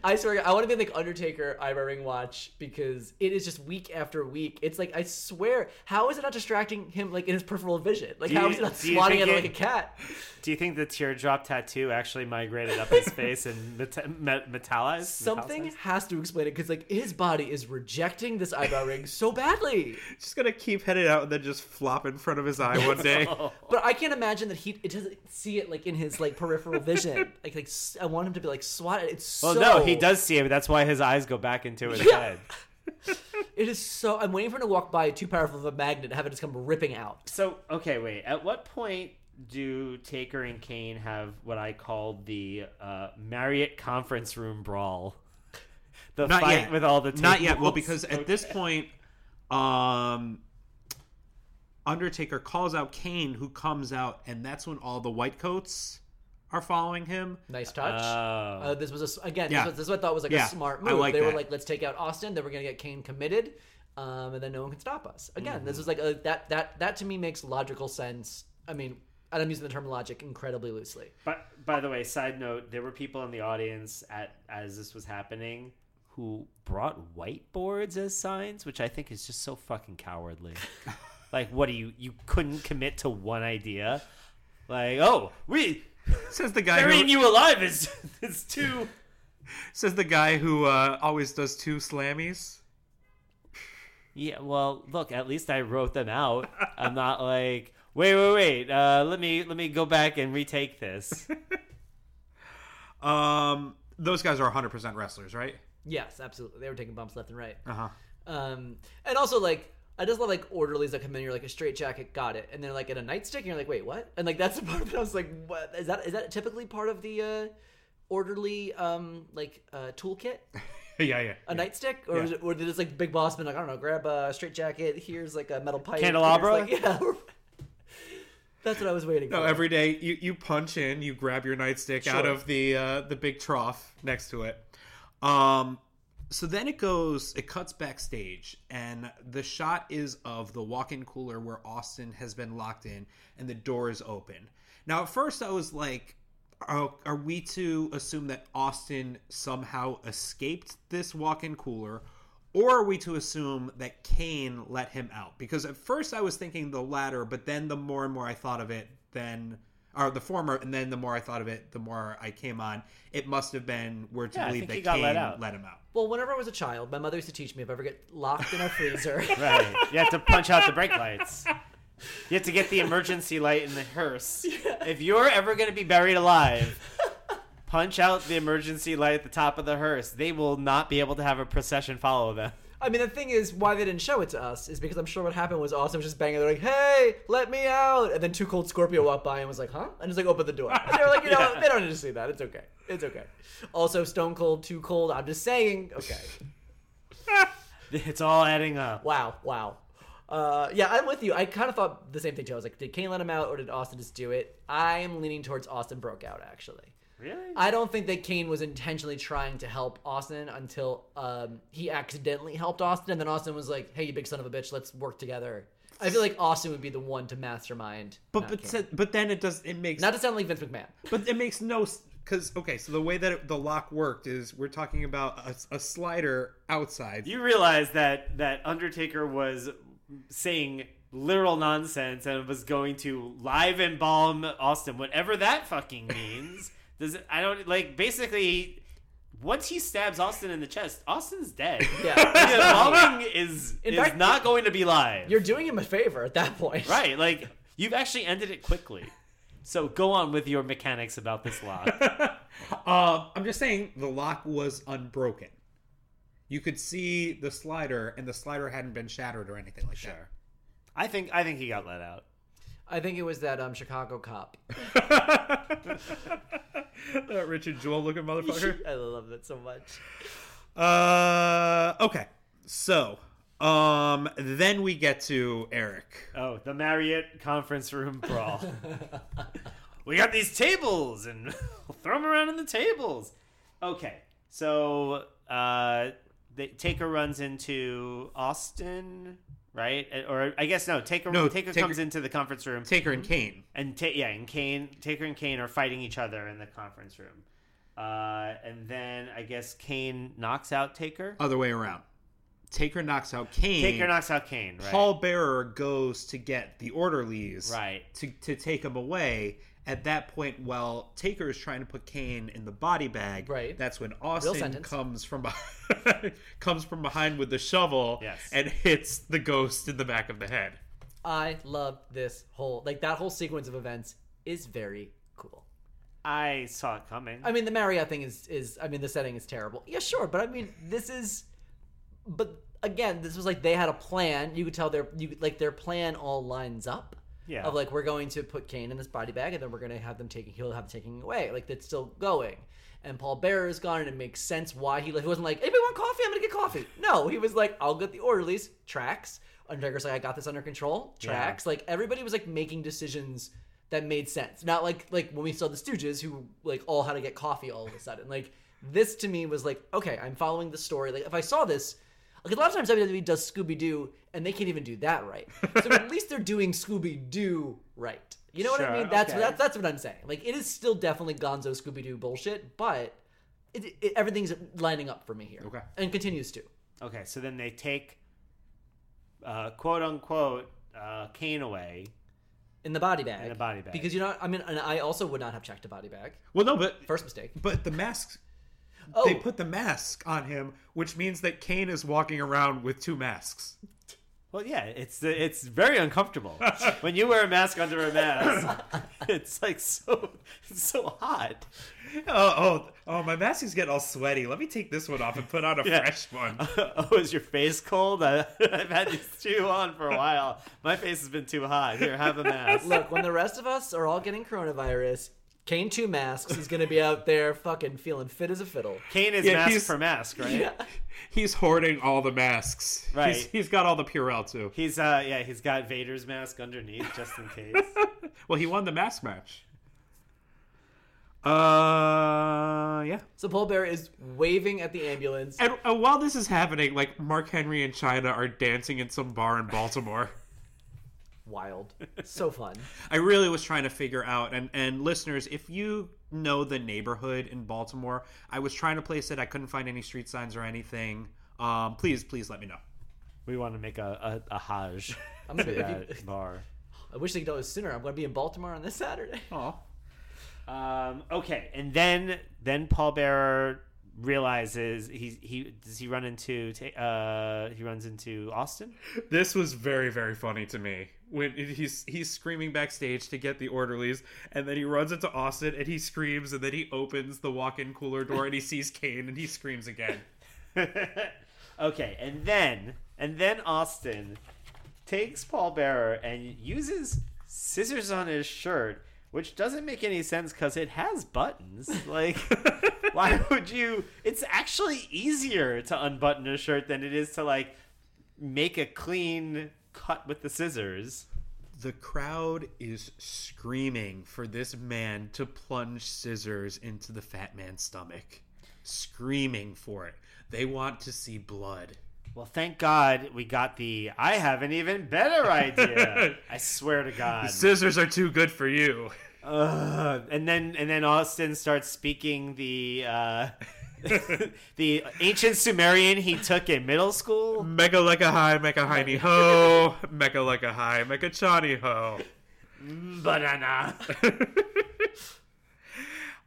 I swear, I want to be like Undertaker eyebrow ring watch because it is just week after week. It's like I swear, how is it not distracting him like in his peripheral vision? Like Do how you- is it not do you swatting at think him like it- a cat? Do you think the teardrop tattoo actually migrated up his face and meta- met- metallized? Something Metallicized? has to explain it because like his body is rejecting this eyebrow ring so badly. Just gonna keep headed out and then just flop in front of his eye one day. [LAUGHS] But I can't imagine that he it doesn't see it like in his like peripheral vision. [LAUGHS] Like like s- I want him to be like swatted. It's Well, so no, he does see it, but that's why his eyes go back into his Yeah. head. [LAUGHS] It is so. I'm waiting for him to walk by too powerful of a magnet and have it just come ripping out. So, okay, wait. At what point do Taker and Kane have what I called the uh, Marriott conference room brawl? The Not fight yet. with all the Not yet. Well, because at this point, um, Undertaker calls out Kane, who comes out, and that's when all the white coats are following him. Nice touch. Oh. Uh, this was a s again. Yeah. This, was, this is what I thought was like Yeah, a smart I move. like they were like, let's take out Austin. Then we're gonna get Kane committed, um, and then no one can stop us. Again, Mm-hmm. this was like a, that. That that to me makes logical sense. I mean, and I'm using the term logic incredibly loosely. But by the way, side note: there were people in the audience at as this was happening who brought whiteboards as signs, which I think is just so fucking cowardly. [LAUGHS] like, what do you you couldn't commit to one idea? Like, oh, we Says the guy burying who you alive is [LAUGHS] is too. says the guy who uh, always does two slammies. Yeah, well, look, at least I wrote them out. I'm not like, wait, wait, wait. Uh, let me let me go back and retake this. [LAUGHS] Um, those guys are 100% wrestlers, right? Yes, absolutely. They were taking bumps left and right. Uh huh. Um, and also like I just love like orderlies that come in. You're like a straight jacket, got it, and they're like in a nightstick, and you're like, wait, what? And like that's [LAUGHS] the part that I was like, what is that? Is that typically part of the uh, orderly um like uh, toolkit? [LAUGHS] yeah, yeah. A nightstick, or is it, or just like Big Boss been like, I don't know, grab a straight jacket. Here's like a metal pipe. Candelabra? Like, [LAUGHS] yeah. That's what I was waiting No, for. every day you, you punch in, you grab your nightstick out of the uh, the big trough next to it. Um, so then it goes, it cuts backstage, and the shot is of the walk-in cooler where Austin has been locked in, and the door is open. Now, at first, I was like, are, are we to assume that Austin somehow escaped this walk-in cooler? Or are we to assume that Kane let him out? Because at first I was thinking the latter, but then the more and more I thought of it, then or the former, and then the more I thought of it, the more I came on. It must have been we're to Yeah, believe think that Kane let out. him out. well, whenever I was a child, my mother used to teach me if I ever get locked in a freezer. [LAUGHS] Right. You have to punch out the brake lights. You have to get the emergency light in the hearse. If you're ever going to be buried alive, punch out the emergency light at the top of the hearse. They will not be able to have a procession follow them. I mean, the thing is, why they didn't show it to us is because I'm sure what happened was Austin was just banging. They're like, "Hey, let me out!" And then Two Cold Scorpio walked by and was like, "Huh?" And just like opened the door. And they're like, "You [LAUGHS] know, Yeah. they don't need to see that. It's okay. It's okay." Also, Stone Cold, Too Cold. I'm just saying. Okay. [LAUGHS] It's all adding up. Wow. Wow. Uh, yeah, I'm with you. I kind of thought the same thing too. I was like, did Kane let him out or did Austin just do it? I'm leaning towards Austin broke out actually. Really? I don't think that Kane was intentionally trying to help Austin until um, he accidentally helped Austin, and then Austin was like, "Hey, you big son of a bitch, let's work together." I feel like Austin would be the one to mastermind. But but Kane. but then it does it makes not to sound like Vince McMahon. but it makes no because okay, so the way that it, the lock worked is we're talking about a, a slider outside. You realize that that Undertaker was saying literal nonsense and was going to live embalm Austin, whatever that fucking means. Does it, I don't like basically once he stabs Austin in the chest, Austin's dead. [LAUGHS] Yeah. [LAUGHS] The embalming is In is fact, not going to be live. You're doing him a favor at that point. right. Like you've actually ended it quickly. So go on with your mechanics about this lock. Um, [LAUGHS] I'm just saying the lock was unbroken. You could see the slider, and the slider hadn't been shattered or anything like that. Sure. I think I think he got let out. I think it was that um, Chicago cop. that. [LAUGHS] that Richard Jewell looking motherfucker. [LAUGHS] I love that so much. uh, okay, so um, then we get to Eric. Oh, the Marriott conference room brawl. [LAUGHS] we got these tables and we'll throw them around on the tables. Okay, so uh, the, Taker runs into Austin, right? Or I guess no, Taker No, Taker, Taker- comes into the conference room, Taker and Kane. and ta- yeah, and Kane, Taker and Kane are fighting each other in the conference room. Uh, and then I guess Kane knocks out Taker. Other way around. Taker knocks out Kane. Taker knocks out Kane, right? Paul Bearer goes to get the orderlies Right. to, to take him away. At that point, while Taker is trying to put Kane in the body bag, Right. that's when Austin comes from behind, [LAUGHS] comes from behind with the shovel Yes. and hits the ghost in the back of the head. I love this whole like that whole sequence of events is very cool. I saw it coming. I mean, the Marriott thing is is I mean the setting is terrible. Yeah, sure, but I mean this is, but again, this was like they had a plan. You could tell their you like their plan all lines up. Yeah. Of like we're going to put Kane in this body bag and then we're going to have them taking he'll have taking away like that's still going. And Paul Bearer is gone, and it makes sense why he, he wasn't like, anybody want coffee? I'm gonna get coffee. No, he was like, I'll get the orderlies. Tracks. Undertaker's like, I got this under control. Tracks. Like everybody was like making decisions that made sense. Not like like when we saw the Stooges who like all had to get coffee all of a sudden. Like this to me was like, okay, I'm following the story. Like if I saw this, like a lot of times WWE does Scooby Doo and they can't even do that right. So at [LAUGHS] least they're doing Scooby Doo right. You know what I mean? That's okay. that's that's what I'm saying. Like it is still definitely Gonzo Scooby Doo bullshit, but it, it, everything's lining up for me here. Okay. and continues to. Okay, so then they take, uh, quote unquote, uh, Kane away. In the body bag. In the body bag. Because you know, I mean, and I also would not have checked a body bag. Well, no, but First mistake. but the mask. Oh, They put the mask on him, which means that Kane is walking around with two masks. Well, yeah, it's it's very uncomfortable [LAUGHS] when you wear a mask under a mask. [LAUGHS] It's like so it's so hot. Oh, oh, oh! My mask is getting all sweaty. Let me take this one off and put on a Yeah. fresh one. [LAUGHS] oh, is your face cold? I, I've had these two on for a while. My face has been too hot. Here, have a mask. look, when the rest of us are all getting coronavirus, Kane two masks is gonna be out there fucking feeling fit as a fiddle. Kane is Yeah, mask for mask, right? Yeah. He's hoarding all the masks. Right. He's, he's got all the Purell too. He's uh yeah, he's got Vader's mask underneath just in case. [LAUGHS] Well, he won the mask match. Uh, yeah. So Paul Bearer is waving at the ambulance. And uh, while this is happening, like Mark Henry and Chyna are dancing in some bar in Baltimore. Wild, so fun. [LAUGHS] I really was trying to figure out, and and listeners, if you know the neighborhood in Baltimore, I was trying to place it. I couldn't find any street signs or anything. Um, please, please let me know. We want to make a a, a Hajj [LAUGHS] I'm gonna to be, if that bar. I wish they could know it sooner. I'm gonna be in Baltimore on this Saturday. Oh, Um, okay, and then then Paul Bearer realizes he he does he run into uh he runs into Austin. this was very very funny to me when he's he's screaming backstage to get the orderlies, and then he runs into Austin and he screams, and then he opens the walk-in cooler door and he [LAUGHS] sees Kane and he screams again. [LAUGHS] okay, and then and then Austin takes Paul Bearer and uses scissors on his shirt, which doesn't make any sense because it has buttons. [LAUGHS] Like, why would you? It's actually easier to unbutton a shirt than it is to like make a clean cut with the scissors. The crowd is screaming for this man to plunge scissors into the fat man's stomach. Screaming for it. They want to see blood. Well, thank God we got the. I have an even better idea. [LAUGHS] I swear to God. The Scissors are too good for you. Uh, and then and then Austin starts speaking the uh, [LAUGHS] the ancient Sumerian he took in middle school. Mega like a high, mega hiney ho. Mega like a high, mega chani ho. Banana. [LAUGHS]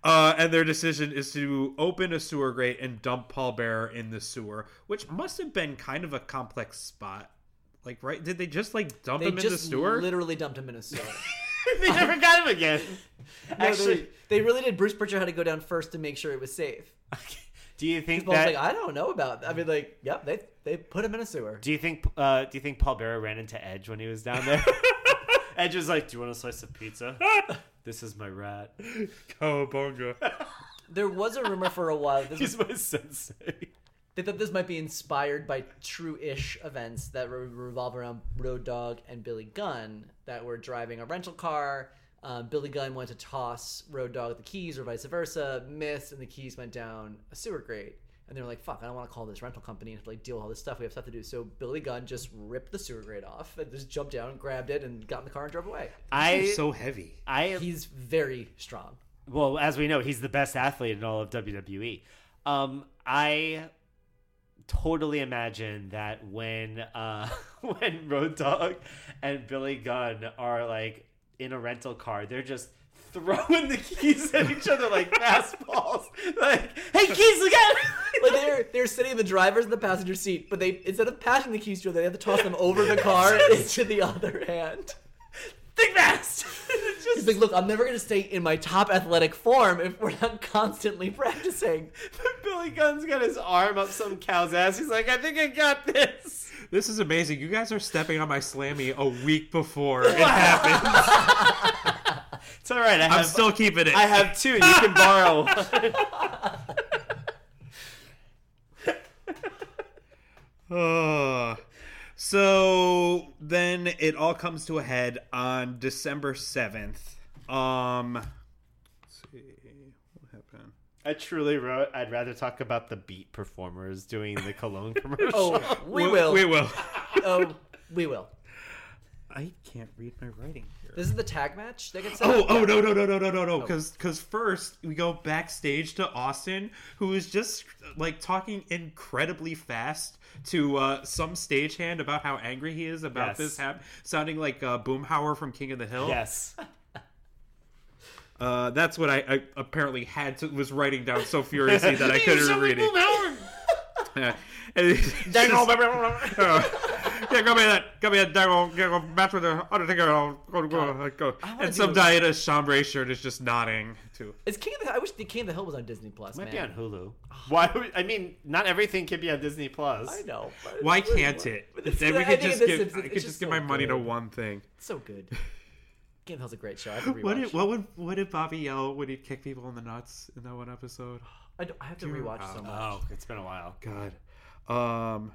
Uh, and their decision is to open a sewer grate and dump Paul Bearer in the sewer, which must have been kind of a complex spot. Like, right? Did they just like dump They him in the sewer? literally dumped him in a sewer. [LAUGHS] they never got him again. [LAUGHS] No, Actually, they, they really did. Bruce Pritchard had to go down first to make sure it was safe. do you think that? like, I don't know about. That. I mean, like, yep, they they put him in a sewer. do you think? Uh, do you think Paul Bearer ran into Edge when he was down there? [LAUGHS] Edge was like, "Do you want a slice of pizza? This is my rat. [LAUGHS] Cowabunga. [LAUGHS] There was a rumor for a while. This [LAUGHS] was, He's my sensei." they thought this might be inspired by true-ish events that re- revolve around Road Dogg and Billy Gunn that were driving a rental car. Um, Billy Gunn went to toss Road Dogg the keys, or vice versa, missed, and the keys went down a sewer grate. And they were like, "Fuck, I don't want to call this rental company and have to like deal with all this stuff. We have stuff to do." So Billy Gunn just ripped the sewer grate off and just jumped down, grabbed it, and got in the car and drove away. I, so heavy. I, He's very strong. well, as we know, he's the best athlete in all of WWE. Um, I totally imagine that when uh, [LAUGHS] when Road Dogg and Billy Gunn are like in a rental car, they're just throwing the keys at each other like [LAUGHS] fastballs. Like, hey, keys again! [LAUGHS] like they're they're sitting in the driver's and the passenger seat, but they instead of passing the keys to each other, they have to toss them over the car [LAUGHS] into the other hand. Think fast! He's like, look, I'm never gonna stay in my top athletic form if we're not constantly practicing. Billy Gunn's got his arm up some cow's ass. He's like, I think I got this. This is amazing. You guys are stepping on my slammy a week before it happened. It's all right. I I'm still keeping it. I have two. You can borrow. [LAUGHS] one. Uh, so then it all comes to a head on December 7th. Um, let's see. What happened? I truly wrote. I'd rather talk about the beat performers doing the cologne [LAUGHS] commercial. Oh, we will. We will. Oh, we will. I can't read my writing here. This is the tag match that gets Oh, up? oh no no no no no no no! Because because first we go backstage to Austin, who is just like talking incredibly fast to uh, some stagehand about how angry he is about Yes. this hap- sounding like uh, Boomhauer from King of the Hill. Yes. Uh, that's what I, I apparently had to was writing down so furiously that I [LAUGHS] couldn't read it. [LAUGHS] Yeah. And just- Oh, [LAUGHS] yeah, got me that, got me that dangle, go match with the Undertaker. I'll go, go, go. And some do- guy in a chambray shirt is just nodding too. It's King of the. I wish the King of the Hill was on Disney Plus. Might man. be on Hulu. Why? Would, I mean, not everything can be on Disney Plus. I know. but- Why but- can't it? but Then we could just give, instance, I could just just give so my money to one thing. It's so good. [LAUGHS] King of the Hill's a great show. I have. What did, what would what did Bobby yell when he'd kick people in the nuts in that one episode? I, don't- I have to you- rewatch so oh, much. Oh, it's been a while. God, um,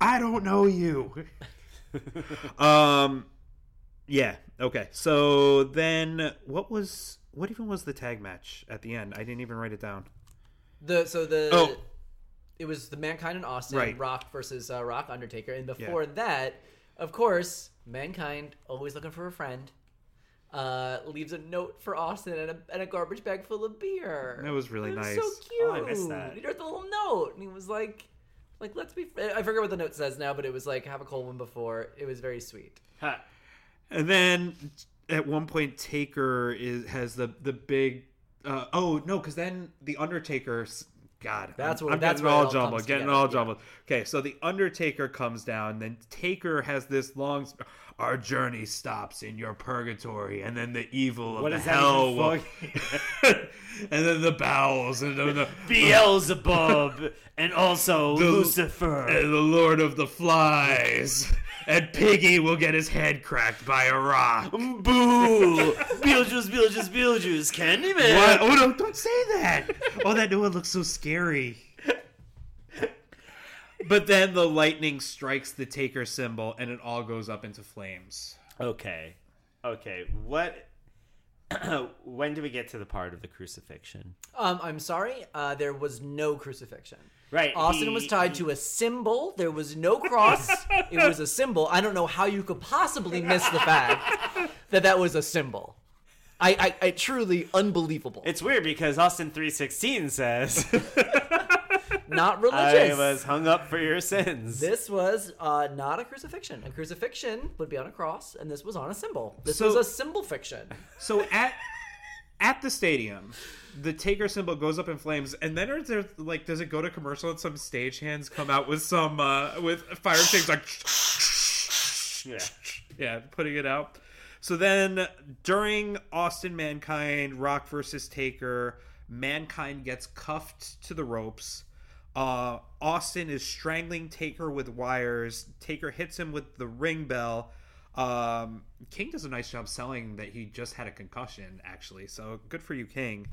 I don't know you. [LAUGHS] um, yeah, okay. So then, what was what even was the tag match at the end? I didn't even write it down. The so the Oh. it was the Mankind and Austin Right. Rock versus uh, Rock Undertaker, and before that, of course, Mankind always looking for a friend. Uh, leaves a note for Austin and a, and a garbage bag full of beer. That was really It nice. So cute. Oh, I missed that. He wrote the little note, and he was like, like let's be. I forget what the note says now, but it was like have a cold one before. It was very sweet. Ha. And then at one point, Taker is has the the big. Uh, oh no, because then the Undertaker. God, That's I'm, I'm that's getting all all jumbled. Getting together, all yeah. jumbled. Okay, so the Undertaker comes down. Then Taker has this long. Our journey stops in your purgatory, and then the evil of What the hell will, [LAUGHS] and then the bowels, and then the [LAUGHS] Beelzebub [LAUGHS] and also The- Lucifer. and the Lord of the Flies, and Piggy will get his head cracked by a rock. Boo! Beetlejuice, Beetlejuice, Beetlejuice, Candyman. What? Oh no! Don't say that. Oh, that oh, new one looks so scary. But then the lightning strikes the Taker symbol, and it all goes up into flames. Okay. Okay. What? [CLEARS THROAT] when do we get to the part of the crucifixion? Um, I'm sorry. Uh, there was no crucifixion. Right. Austin he- was tied to a symbol. There was no cross. [LAUGHS] it was a symbol. I don't know how you could possibly miss the fact that that was a symbol. I, I, I truly unbelievable. It's weird because Austin three sixteen says [LAUGHS] not [LAUGHS] religious. I was hung up for your sins. This was uh, not a crucifixion. A crucifixion would be on a cross, and this was on a symbol. This So- was a symbol fiction. [LAUGHS] So at at the stadium, the Taker symbol goes up in flames, and then are there like does it go to commercial and some stagehands come out with some uh with fire things like [LAUGHS] yeah. yeah, putting it out. So then during Austin Mankind Rock versus Taker, Mankind gets cuffed to the ropes. Uh, Austin is strangling Taker with wires. Taker hits him with the ring bell. Um, King does a nice job selling that he just had a concussion, actually. So good for you, King.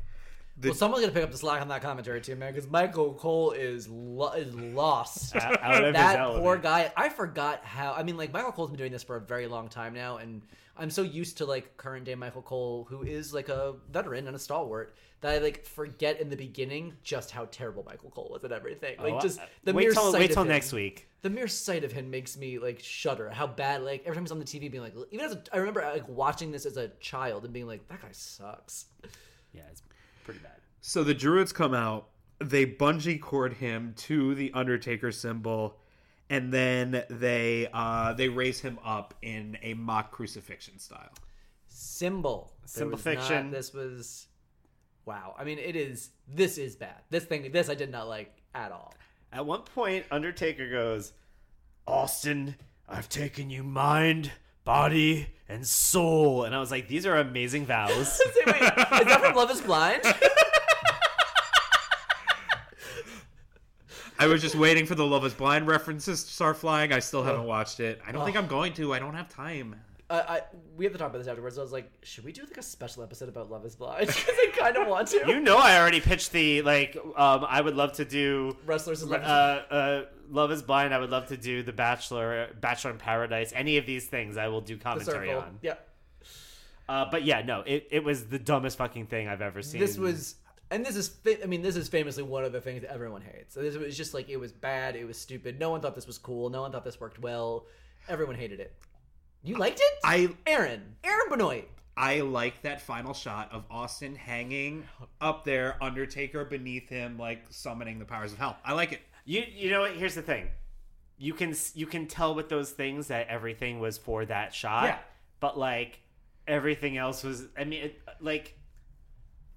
The, Well, someone's gonna pick up the slack on that commentary too, man, because Michael Cole is lo- is lost. [LAUGHS] Out- out of that element. poor guy. I forgot how. I mean, like Michael Cole's been doing this for a very long time now, and I'm so used to like current day Michael Cole, who is like a veteran and a stalwart, that I like forget in the beginning just how terrible Michael Cole was at everything. Like Oh, just uh, the wait mere till sight wait of till him- next week. the mere sight of him makes me like shudder. How bad! Like every time he's on the TV, being like, even as a, I remember like watching this as a child and being like, that guy sucks. Yeah, it's pretty bad. So the Druids come out, they bungee cord him to the Undertaker symbol, and then they uh, they raise him up in a mock crucifixion style. Symbol, There Symbol was not- fiction. this was wow. I mean, it is. This is bad. This thing. This I did not like at all. At one point, Undertaker goes, Austin, I've taken you mind, body, and soul. And I was like, these are amazing vows. [LAUGHS] Say, wait, is that from Love Is Blind? [LAUGHS] I was just waiting for the Love Is Blind references to start flying. I still haven't watched it. I don't think I'm going to. I don't have time. Uh, I, we have to talk about this afterwards. I was like, should we do like a special episode about Love Is Blind? [LAUGHS] Because I kind of want to. you know, I already pitched the, like, um, I would love to do. Wrestlers in Uh, Love Is Blind. uh, Love is Blind. I would love to do The Bachelor, Bachelor in Paradise. Any of these things, I will do commentary circle. on. Yeah. Uh, but yeah, no, it, it was the dumbest fucking thing I've ever seen. This was, and this is, fa- I mean, this is famously one of the things that everyone hates. So this was just like it was bad, it was stupid. No one thought this was cool. No one thought this worked well. Everyone hated it. You liked it, I Aaron, Aaron Benoit. I like that final shot of Austin hanging up there, Undertaker beneath him, like summoning the powers of hell. I like it. You you know what? Here's the thing. You can you can tell with those things that everything was for that shot. Yeah. But like everything else was. I mean, it, like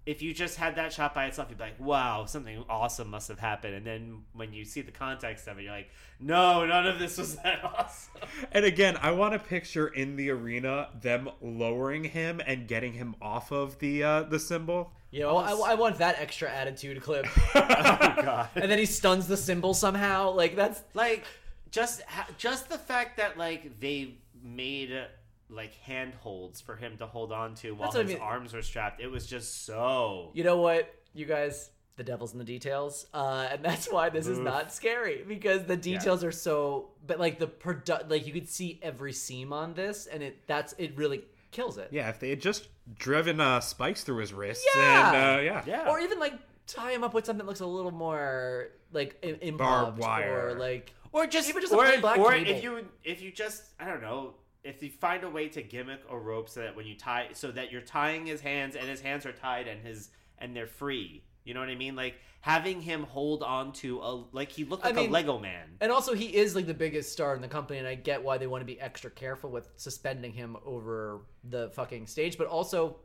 if you just had that shot by itself, you'd be like, "Wow, something awesome must have happened." And then when you see the context of it, you're like, "No, none of this was that [LAUGHS] awesome." And again, I want to picture in the arena them lowering him and getting him off of the uh, the symbol. You know, I, I want that extra attitude clip. [LAUGHS] oh god. and then he stuns the symbol somehow. Like that's like just just the fact that like they made uh, like handholds for him to hold on to while That's what I his mean. arms were strapped. It was just so. you know what, you guys. The devil's in the details, uh, and that's why this is not scary because the details are so. But like the product, like you could see every seam on this, and it that's it really kills it. Yeah, if they had just driven uh, spikes through his wrists, Yeah. and uh, yeah, Yeah. Or even like tie him up with something that looks a little more like im- Barbed improv wire. or like or just Even just a or, plain black or cable. if you if you just I don't know if you find a way to gimmick a rope so that when you tie so that you're tying his hands and his hands are tied and his and they're free. You know what I mean? Like having him hold on to a like he looked I like mean- a Lego man. And also, he is like the biggest star in the company, and I get why they want to be extra careful with suspending him over the fucking stage. But also,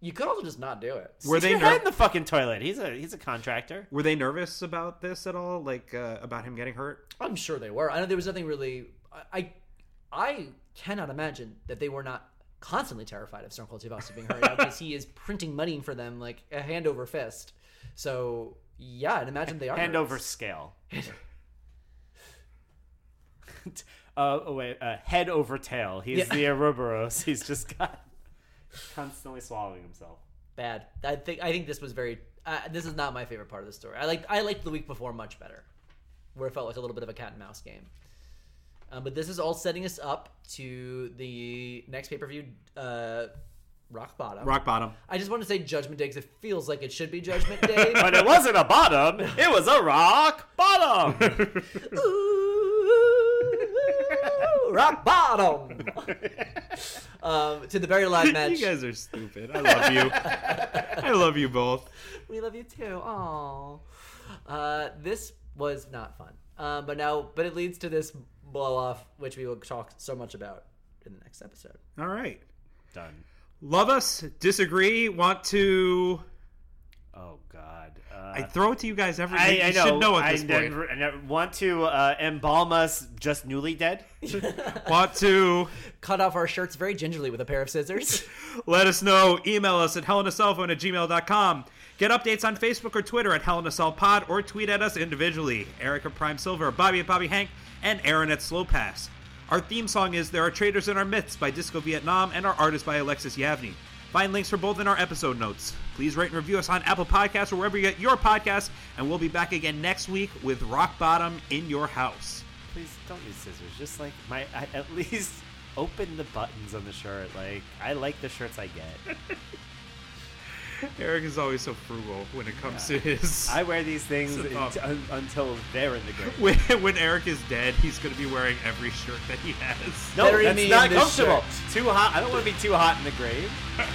you could also just not do it. Were Stick they your ner- head in the fucking toilet? He's a he's a contractor. were they nervous about this at all? Like uh, about him getting hurt? I'm sure they were. I know there was nothing really. I I, I cannot imagine that they were not constantly terrified of Stone Cold Steve Austin being hurt out because he is printing money for them like a hand over fist. So yeah, I'd imagine they are Hand nervous. over scale. [LAUGHS] uh, oh wait, uh, head over tail. He's Yeah. the Ouroboros. [LAUGHS] He's just got [LAUGHS] constantly swallowing himself. bad. I think I think this was very. Uh, this is not my favorite part of the story. I like I liked the week before much better, where it felt like a little bit of a cat and mouse game. Um, but this is all setting us up to the next pay per view, uh, Rock Bottom. Rock bottom. I just want to say Judgment Day because it feels like it should be Judgment Day. [LAUGHS] But it wasn't a bottom. It was a rock bottom. [LAUGHS] Ooh, rock bottom. [LAUGHS] um, to the very last match. you guys are stupid. I love you. I love you both. We love you too. Aww. Uh, this was not fun. Um, but now, but it leads to this blow off, which we will talk so much about in the next episode. All right. Done. Love us, disagree, want to. Oh God. Uh, I throw it to you guys every I, week. I You know. should know at I this point. never, I never want to uh, embalm us just newly dead. [LAUGHS] Want to Cut off our shirts very gingerly with a pair of scissors. [LAUGHS] let us know. Email us at hellinacellphone at gmail.com. Get updates on Facebook or Twitter at hellinacellpod or tweet at us individually. Eric at Prime Silver, Bobby at Bobby Hank, and Aaron at Slow Pass. Our theme song is There Are Traders in Our Myths by Disco Vietnam, and our artist by Alexis Yavney. Find links for both in our episode notes. Please rate and review us on Apple Podcasts or wherever you get your podcasts, and we'll be back again next week with Rock Bottom in Your House. Please don't use scissors. Just like my, I, at [LAUGHS] least open the buttons on the shirt. Like I like the shirts I get. [LAUGHS] [LAUGHS] Eric is always so frugal when it comes to his. I wear these things So unt- dumb. un- until they're in the [LAUGHS] grave. when, when Eric is dead, he's going to be wearing every shirt that he has. No, Bury that's not in this comfortable. Too hot. I don't want to be too hot in the grave. [LAUGHS]